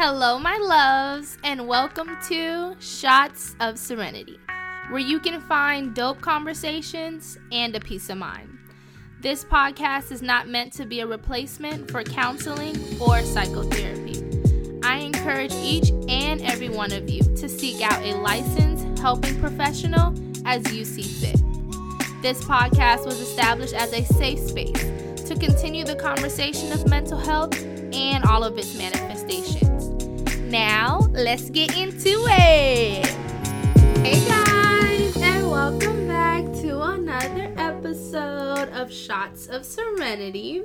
Hello, my loves, and welcome to Shots of Serenity, where you can find dope conversations and a peace of mind. This podcast is not meant to be a replacement for counseling or psychotherapy. I encourage each and every one of you to seek out a licensed helping professional as you see fit. This podcast was established as a safe space to continue the conversation of mental health and all of its manifestations. Now, let's get into it. Hey guys, and welcome back to another episode of Shots of Serenity.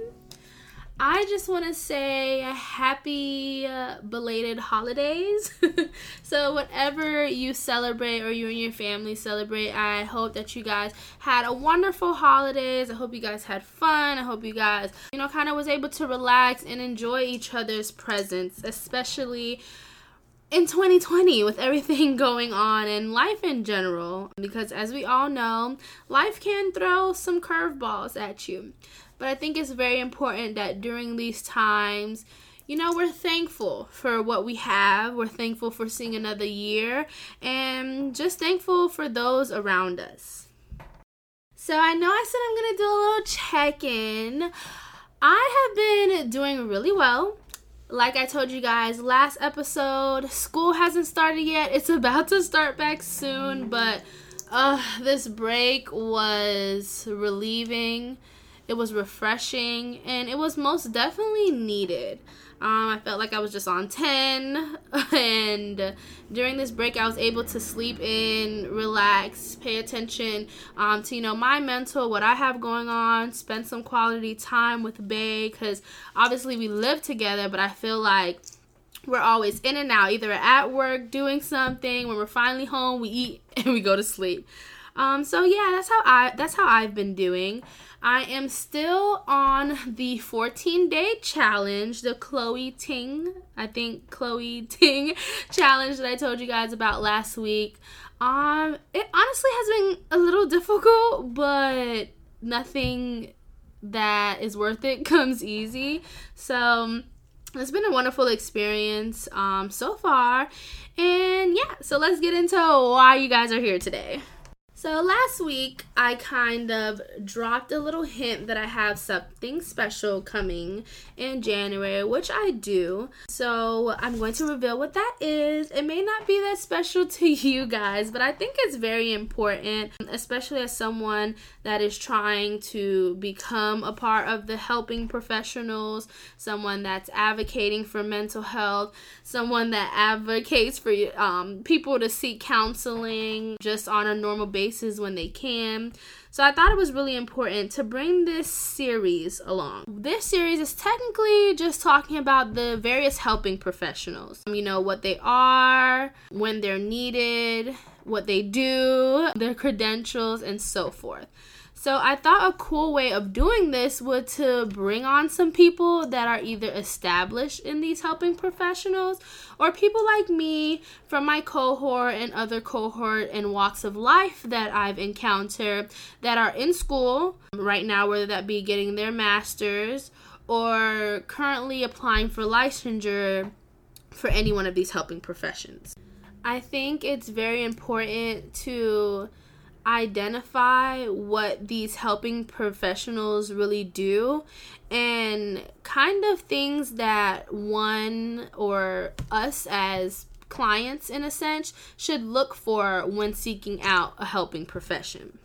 I just want to say happy uh, belated holidays. so, whatever you celebrate or you and your family celebrate, I hope that you guys had a wonderful holidays. I hope you guys had fun. I hope you guys, you know, kind of was able to relax and enjoy each other's presence, especially in 2020 with everything going on and life in general because as we all know life can throw some curveballs at you but i think it's very important that during these times you know we're thankful for what we have we're thankful for seeing another year and just thankful for those around us so i know i said i'm gonna do a little check-in i have been doing really well like I told you guys last episode, school hasn't started yet. It's about to start back soon, but uh, this break was relieving. It was refreshing, and it was most definitely needed. Um, I felt like I was just on 10. And during this break, I was able to sleep in, relax, pay attention um, to, you know, my mental, what I have going on, spend some quality time with Bay. Because obviously we live together, but I feel like we're always in and out, either at work doing something. When we're finally home, we eat and we go to sleep. Um, so yeah, that's how I that's how I've been doing. I am still on the 14 day challenge, the Chloe Ting, I think Chloe Ting challenge that I told you guys about last week. Um, it honestly has been a little difficult, but nothing that is worth it comes easy. So it's been a wonderful experience um, so far. And yeah, so let's get into why you guys are here today. So last week, I kind of dropped a little hint that I have something special coming in January, which I do. So I'm going to reveal what that is. It may not be that special to you guys, but I think it's very important, especially as someone that is trying to become a part of the helping professionals, someone that's advocating for mental health, someone that advocates for um, people to seek counseling just on a normal basis places when they can. So I thought it was really important to bring this series along. This series is technically just talking about the various helping professionals. Um, you know, what they are, when they're needed, what they do, their credentials, and so forth. So I thought a cool way of doing this would to bring on some people that are either established in these helping professionals or people like me from my cohort and other cohort and walks of life that I've encountered that are in school right now, whether that be getting their masters or currently applying for licensure for any one of these helping professions. I think it's very important to identify what these helping professionals really do and kind of things that one or us as clients in a sense should look for when seeking out a helping profession.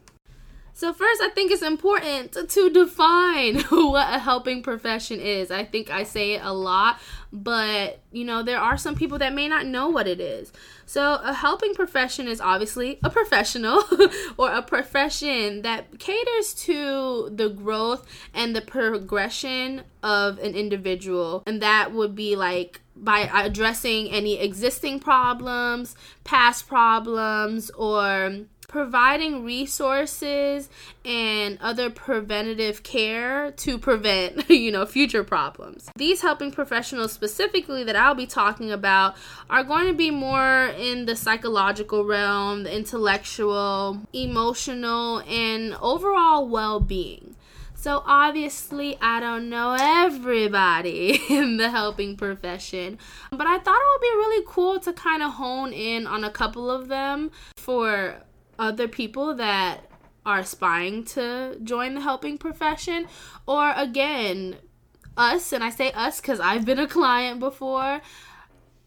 So, first, I think it's important to define what a helping profession is. I think I say it a lot, but you know, there are some people that may not know what it is. So, a helping profession is obviously a professional or a profession that caters to the growth and the progression of an individual, and that would be like by addressing any existing problems, past problems, or providing resources and other preventative care to prevent, you know, future problems. These helping professionals specifically that I'll be talking about are going to be more in the psychological realm, the intellectual, emotional, and overall well-being. So, obviously, I don't know everybody in the helping profession, but I thought it would be really cool to kind of hone in on a couple of them for other people that are aspiring to join the helping profession, or again, us, and I say us because I've been a client before,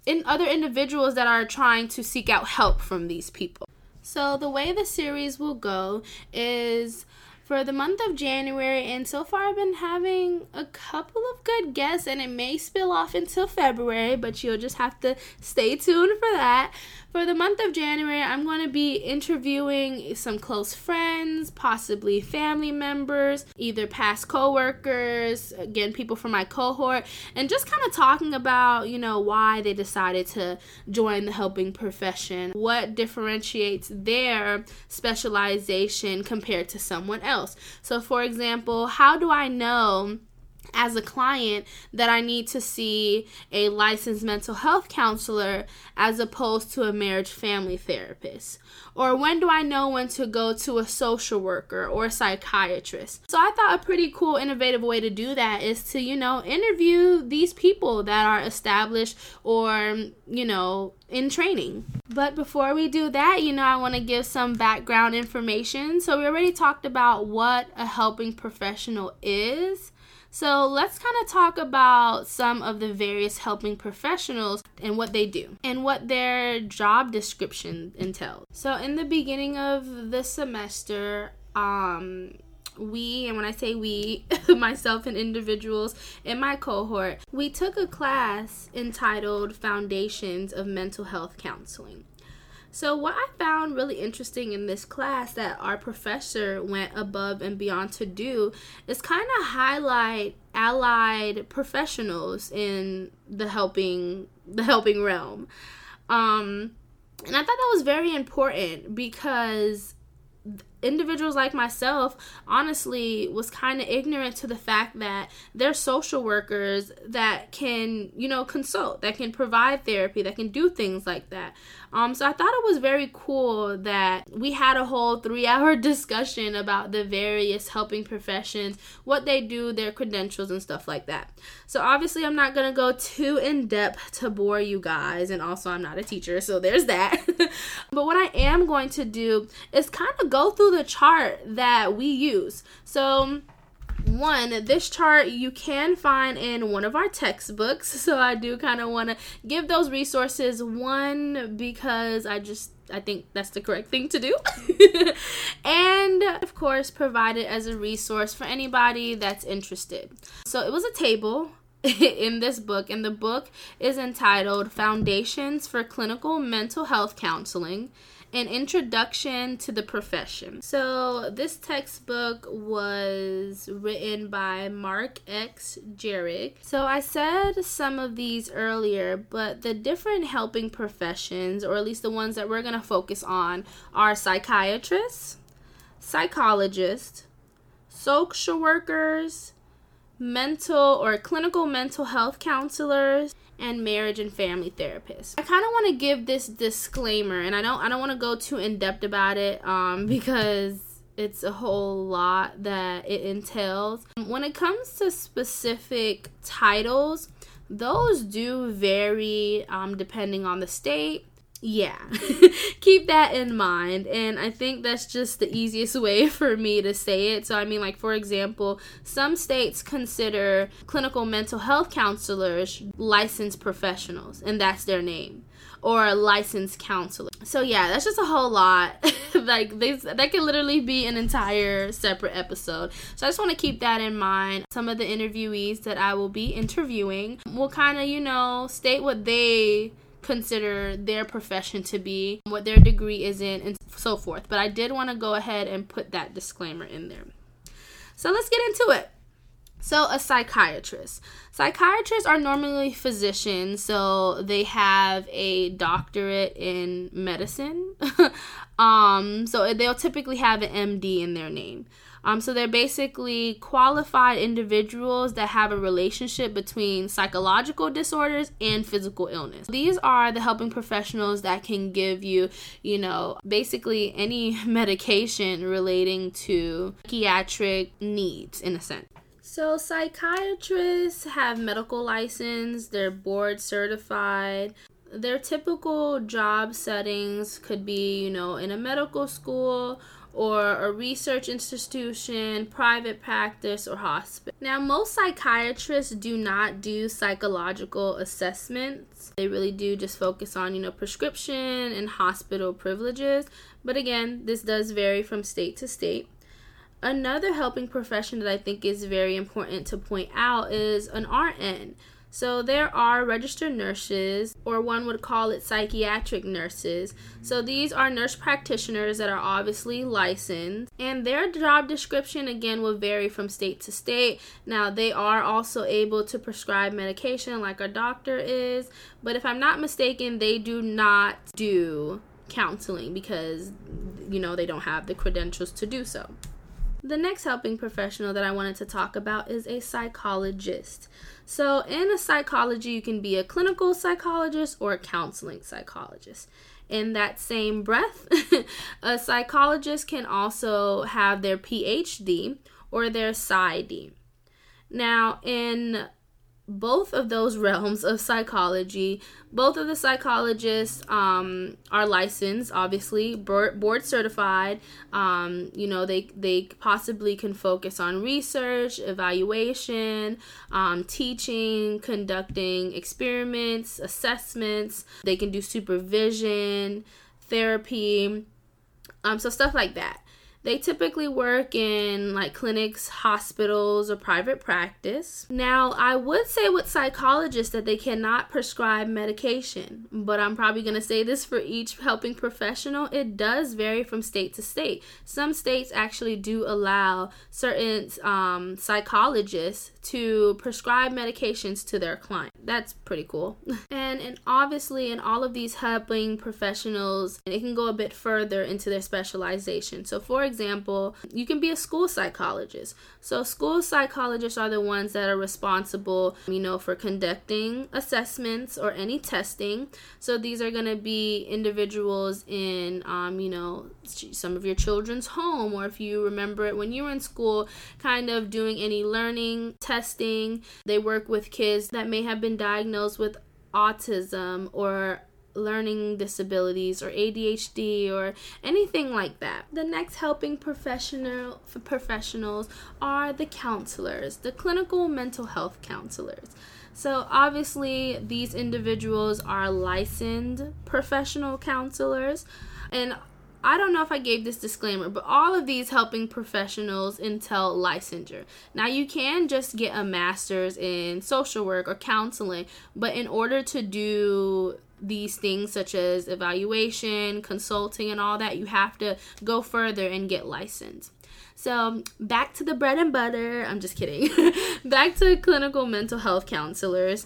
in other individuals that are trying to seek out help from these people. So, the way the series will go is for the month of January, and so far I've been having a couple of good guests, and it may spill off until February, but you'll just have to stay tuned for that. For the month of January, I'm going to be interviewing some close friends, possibly family members, either past coworkers, again, people from my cohort, and just kind of talking about, you know, why they decided to join the helping profession, what differentiates their specialization compared to someone else. So, for example, how do I know? As a client that I need to see a licensed mental health counselor as opposed to a marriage family therapist? Or when do I know when to go to a social worker or a psychiatrist? So I thought a pretty cool, innovative way to do that is to, you know, interview these people that are established or, you know, in training. But before we do that, you know, I want to give some background information. So we already talked about what a helping professional is. So let's kind of talk about some of the various helping professionals and what they do and what their job description entails. So in the beginning of the semester, um, we, and when I say we, myself and individuals in my cohort, we took a class entitled Foundations of Mental Health Counseling. So, what I found really interesting in this class that our professor went above and beyond to do is kind of highlight allied professionals in the helping the helping realm. Um, and I thought that was very important because individuals like myself honestly was kind of ignorant to the fact that there's social workers that can you know consult that can provide therapy that can do things like that. Um so i thought it was very cool that we had a whole three hour discussion about the various helping professions what they do their credentials and stuff like that. So obviously i'm not gonna go too in depth to bore you guys and also i'm not a teacher so there's that. But what i am going to do is kind of go through the chart that we use. So, one, this chart you can find in one of our textbooks. So, I do kind of want to give those resources. One, because I just I think that's the correct thing to do. and of course, provide it as a resource for anybody that's interested. So it was a table in this book, and the book is entitled Foundations for Clinical Mental Health Counseling an introduction to the profession. So, this textbook was written by Mark X. Jerrick. So, I said some of these earlier, but the different helping professions, or at least the ones that we're going to focus on, are psychiatrists, psychologists, social workers, mental or clinical mental health counselors, and marriage and family therapist. I kind of want to give this disclaimer and I don't I don't want to go too in depth about it um because it's a whole lot that it entails. When it comes to specific titles, those do vary um, depending on the state yeah. Keep that in mind and i think that's just the easiest way for me to say it. So i mean like for example some states consider clinical mental health counselors licensed professionals and that's their name or a licensed counselor. So yeah that's just a whole lot. Like they, that could literally be an entire separate episode. So i just want to keep that in mind. Some of the interviewees that i will be interviewing will kind of you know state what they consider their profession to be, what their degree is in, and so forth. But I did want to go ahead and put that disclaimer in there. So let's get into it. So, a psychiatrist. Psychiatrists are normally physicians, so they have a doctorate in medicine. um, so they'll typically have an MD in their name. Um, so they're basically qualified individuals that have a relationship between psychological disorders and physical illness. These are the helping professionals that can give you, you know, basically any medication relating to psychiatric needs in a sense. So, psychiatrists have medical license, they're board certified. Their typical job settings could be, you know, in a medical school or a research institution, private practice, or hospital. Now, most psychiatrists do not do psychological assessments. They really do just focus on, you know, prescription and hospital privileges. But again, this does vary from state to state. Another helping profession that I think is very important to point out is an RN. So there are registered nurses, or one would call it psychiatric nurses. So these are nurse practitioners that are obviously licensed, and their job description again will vary from state to state. Now they are also able to prescribe medication like a doctor is, but if I'm not mistaken, they do not do counseling because you know they don't have the credentials to do so. The next helping professional that I wanted to talk about is a psychologist. So, in a psychology, you can be a clinical psychologist or a counseling psychologist. In that same breath, a psychologist can also have their PhD or their PsyD. Now, in both of those realms of psychology. Both of the psychologists um, are licensed, obviously, board certified. Um, you know, they they possibly can focus on research, evaluation, um, teaching, conducting experiments, assessments. They can do supervision, therapy, um, so stuff like that. They typically work in like clinics, hospitals, or private practice. Now, I would say with psychologists that they cannot prescribe medication, but I'm probably going to say this for each helping professional. It does vary from state to state. Some states actually do allow certain um, psychologists to prescribe medications to their client. That's pretty cool. and and obviously in all of these helping professionals, it can go a bit further into their specialization. So for example, you can be a school psychologist. So school psychologists are the ones that are responsible, you know, for conducting assessments or any testing. So these are going to be individuals in um, you know, some of your children's home or if you remember it when you were in school, kind of doing any learning testing. They work with kids that may have been diagnosed with autism or learning disabilities or ADHD or anything like that. The next helping professional professionals are the counselors, the clinical mental health counselors. So obviously these individuals are licensed professional counselors and I don't know if I gave this disclaimer, but all of these helping professionals entail licensure. Now, you can just get a master's in social work or counseling, but in order to do these things such as evaluation, consulting, and all that, you have to go further and get licensed. So, back to the bread and butter. I'm just kidding. back to clinical mental health counselors.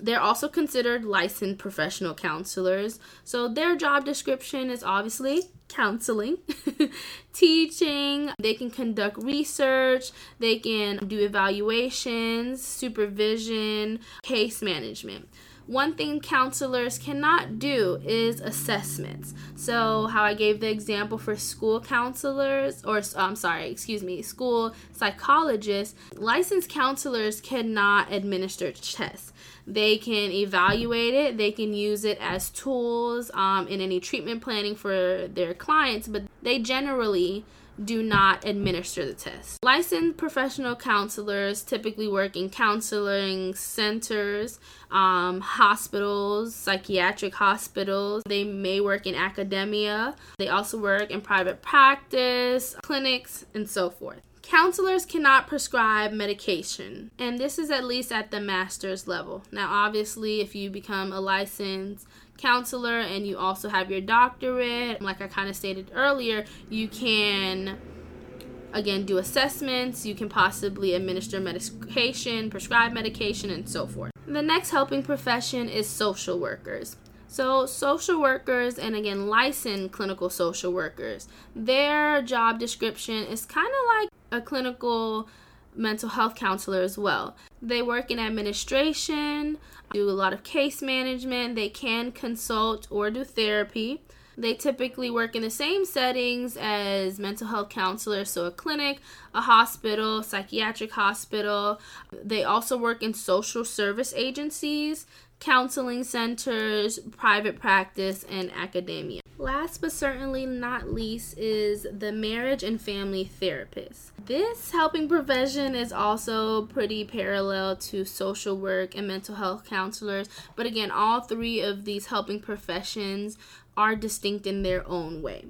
They're also considered licensed professional counselors. So their job description is obviously counseling, teaching, they can conduct research, they can do evaluations, supervision, case management. One thing counselors cannot do is assessments. So, how I gave the example for school counselors, or I'm sorry, excuse me, school psychologists, licensed counselors cannot administer tests. They can evaluate it, they can use it as tools um, in any treatment planning for their clients, but they generally do not administer the test. Licensed professional counselors typically work in counseling centers, um, hospitals, psychiatric hospitals. They may work in academia. They also work in private practice, clinics, and so forth. Counselors cannot prescribe medication, and this is at least at the master's level. Now, obviously, if you become a licensed counselor and you also have your doctorate, like I kind of stated earlier, you can again do assessments, you can possibly administer medication, prescribe medication, and so forth. The next helping profession is social workers. So, social workers and again, licensed clinical social workers, their job description is kind of like a clinical mental health counselor as well. They work in administration, do a lot of case management, they can consult or do therapy. They typically work in the same settings as mental health counselors, so a clinic, a hospital, psychiatric hospital. They also work in social service agencies, counseling centers, private practice, and academia. Last but certainly not least is the marriage and family therapist. This helping profession is also pretty parallel to social work and mental health counselors, but again, all three of these helping professions are distinct in their own way.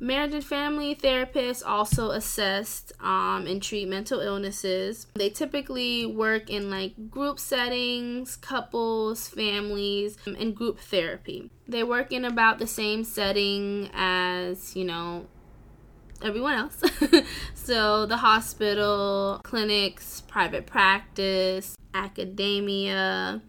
Marriage and family therapists also assess um, and treat mental illnesses. They typically work in like group settings, couples, families, and group therapy. They work in about the same setting as, you know, everyone else. so the hospital, clinics, private practice, academia,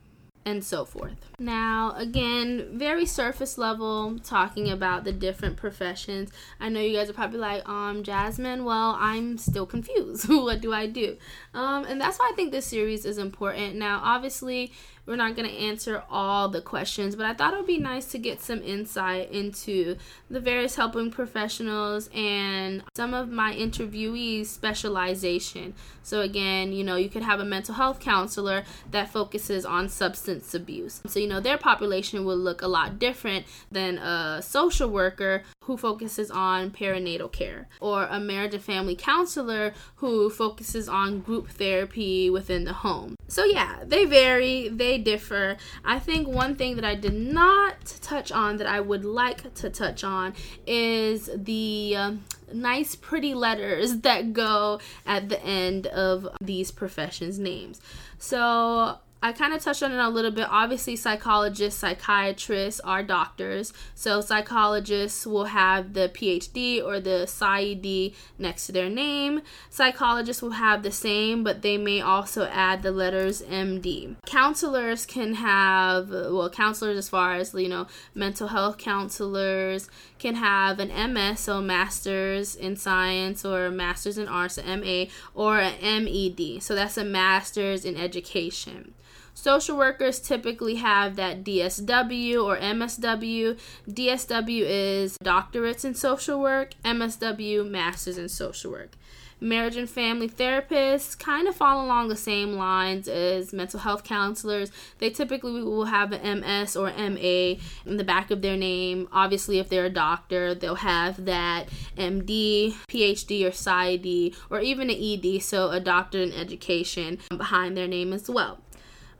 and so forth. Now, again, very surface level talking about the different professions. I know you guys are probably like, um, Jasmine, well, I'm still confused. what do I do? Um, and that's why I think this series is important. Now, obviously, we're not going to answer all the questions, but I thought it would be nice to get some insight into the various helping professionals and some of my interviewees' specialization. So, again, you know, you could have a mental health counselor that focuses on substance abuse. So, you know, their population will look a lot different than a social worker who focuses on perinatal care or a marriage and family counselor who focuses on group therapy within the home. So, yeah, they vary, they differ. I think one thing that I did not touch on that I would like to touch on is the um, nice, pretty letters that go at the end of these professions' names. So, I kind of touched on it a little bit. Obviously, psychologists, psychiatrists are doctors. So, psychologists will have the PhD or the PsyD next to their name. Psychologists will have the same, but they may also add the letters MD. Counselors can have, well, counselors as far as, you know, mental health counselors can have an MS, so Master's in Science or Master's in Arts, an MA, or an MED. So, that's a Master's in Education. Social workers typically have that DSW or MSW. DSW is doctorates in social work, MSW, masters in social work. Marriage and family therapists kind of fall along the same lines as mental health counselors. They typically will have an MS or MA in the back of their name. Obviously, if they're a doctor, they'll have that MD, PhD, or PsyD, or even an ED, so a doctor in education, behind their name as well.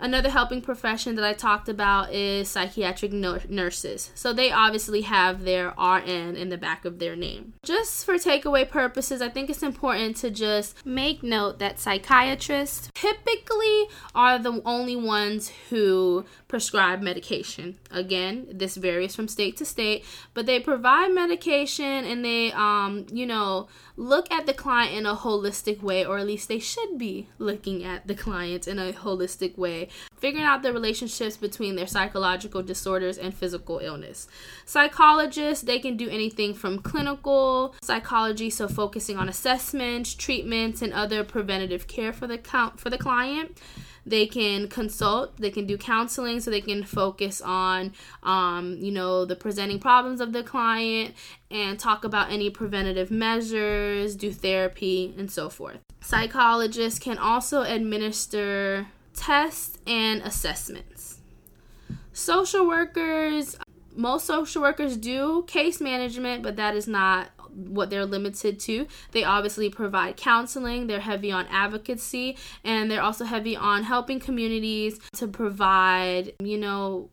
Another helping profession that I talked about is psychiatric no- nurses. So they obviously have their RN in the back of their name. Just for takeaway purposes, I think it's important to just make note that psychiatrists typically are the only ones who prescribe medication. Again, this varies from state to state, but they provide medication and they um, you know, look at the client in a holistic way or at least they should be looking at the client in a holistic way figuring out the relationships between their psychological disorders and physical illness. Psychologists, they can do anything from clinical psychology, so focusing on assessments, treatments, and other preventative care for the count for the client. They can consult, they can do counseling, so they can focus on, um, you know, the presenting problems of the client and talk about any preventative measures, do therapy, and so forth. Psychologists can also administer tests and assessments. Social workers, most social workers do case management, but that is not what they're limited to. They obviously provide counseling, they're heavy on advocacy, and they're also heavy on helping communities to provide, you know,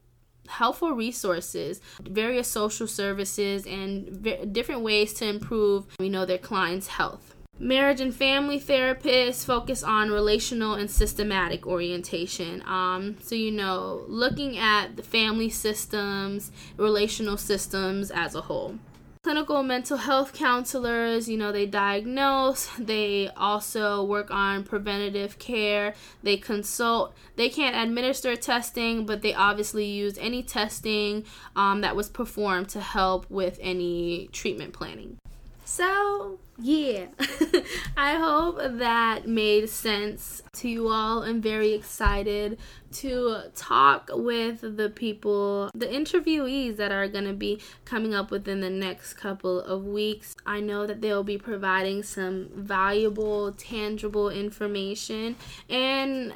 helpful resources, various social services, and v- different ways to improve, you know, their clients' health. Marriage and family therapists focus on relational and systematic orientation. Um, so, you know, looking at the family systems, relational systems as a whole. clinical mental health counselors, you know, they diagnose, they also work on preventative care, they consult. They can't administer testing, but they obviously use any testing um, that was performed to help with any treatment planning. So, yeah, I hope that made sense to you all. I'm very excited to talk with the people, the interviewees that are going to be coming up within the next couple of weeks. I know that they'll be providing some valuable, tangible information, and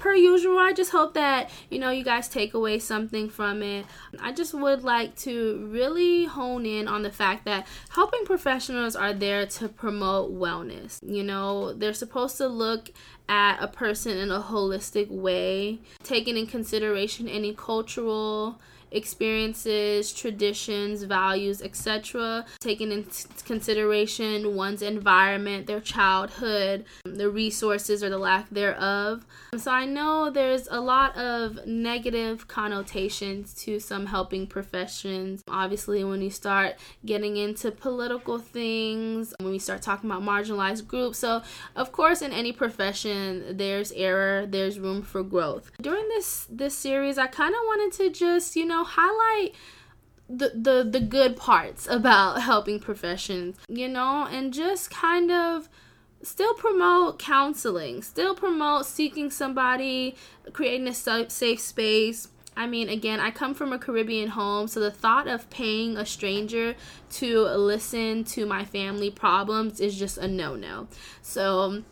per usual, I just hope that, you know, you guys take away something from it. I just would like to really hone in on the fact that helping professionals are there to promote wellness. You know, they're supposed to look at a person in a holistic way, taking in consideration any cultural experiences, traditions, values, etc., taking into consideration one's environment, their childhood, the resources or the lack thereof. So I know there's a lot of negative connotations to some helping professions. Obviously, when you start getting into political things, when we start talking about marginalized groups. So, of course, in any profession, there's error, there's room for growth. During this this series, I kind of wanted to just, you know, know, highlight the, the the good parts about helping professions, you know, and just kind of still promote counseling, still promote seeking somebody, creating a safe space. I mean, again, I come from a Caribbean home, so the thought of paying a stranger to listen to my family problems is just a no no. So,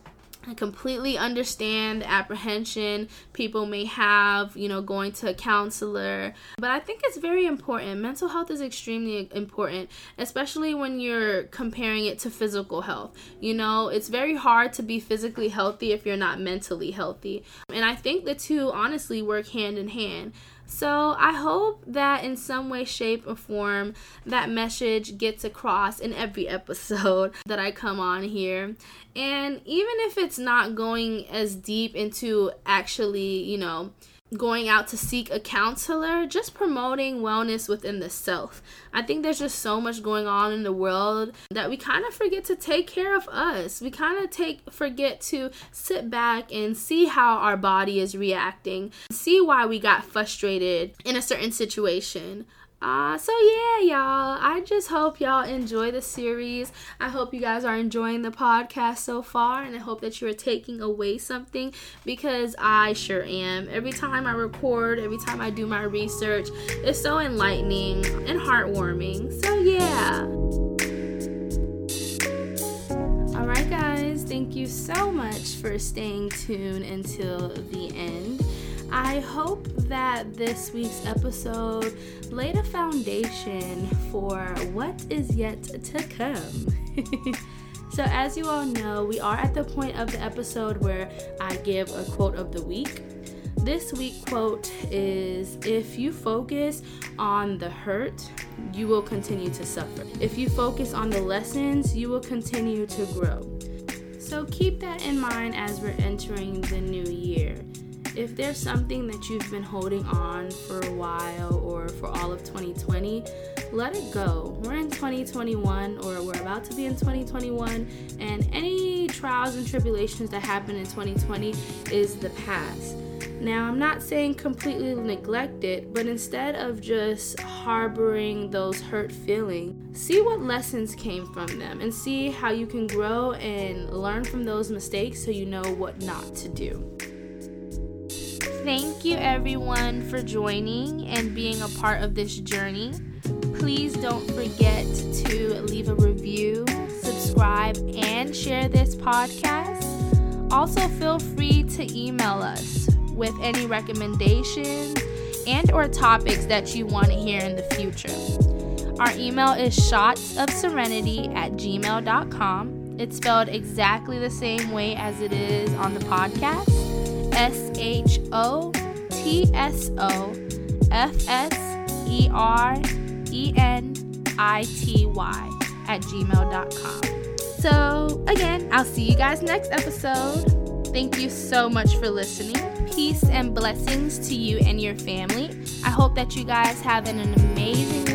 I completely understand apprehension people may have, you know, going to a counselor. But I think it's very important. Mental health is extremely important, especially when you're comparing it to physical health. You know, it's very hard to be physically healthy if you're not mentally healthy. And I think the two honestly work hand in hand. So I hope that in some way, shape, or form that message gets across in every episode that I come on here. And even if it's not going as deep into actually, you know, going out to seek a counselor, just promoting wellness within the self. I think there's just so much going on in the world that we kind of forget to take care of us. We kind of take forget to sit back and see how our body is reacting, see why we got frustrated in a certain situation. Uh, so yeah, y'all. I just hope y'all enjoy the series. I hope you guys are enjoying the podcast so far, and I hope that you are taking away something because I sure am. Every time I record, every time I do my research, it's so enlightening and heartwarming. So yeah. Alright, guys, thank you so much for staying tuned until the end. I hope that this week's episode laid a foundation for what is yet to come. so, as you all know, we are at the point of the episode where I give a quote of the week. This week quote is If you focus on the hurt, you will continue to suffer. If you focus on the lessons, you will continue to grow. So keep that in mind as we're entering the new year if there's something that you've been holding on for a while or for all of 2020, let it go. We're in 2021 or we're about to be in 2021, and any trials and tribulations that happened in 2020 is the past. Now, I'm not saying completely neglect it, but instead of just harboring those hurt feelings, see what lessons came from them and see how you can grow and learn from those mistakes so you know what not to do. Thank you, everyone, for joining and being a part of this journey. Please don't forget to leave a review, subscribe, and share this podcast. Also, feel free to email us with any recommendations and or topics that you want to hear in the future. Our email is shotsofserenity at gmail.com. It's spelled exactly the same way as it is on the podcast. S H O T S O F S E R E N I T Y at gmail.com. So, again, I'll see you guys next episode. Thank you so much for listening. Peace and blessings to you and your family. I hope that you guys have an amazing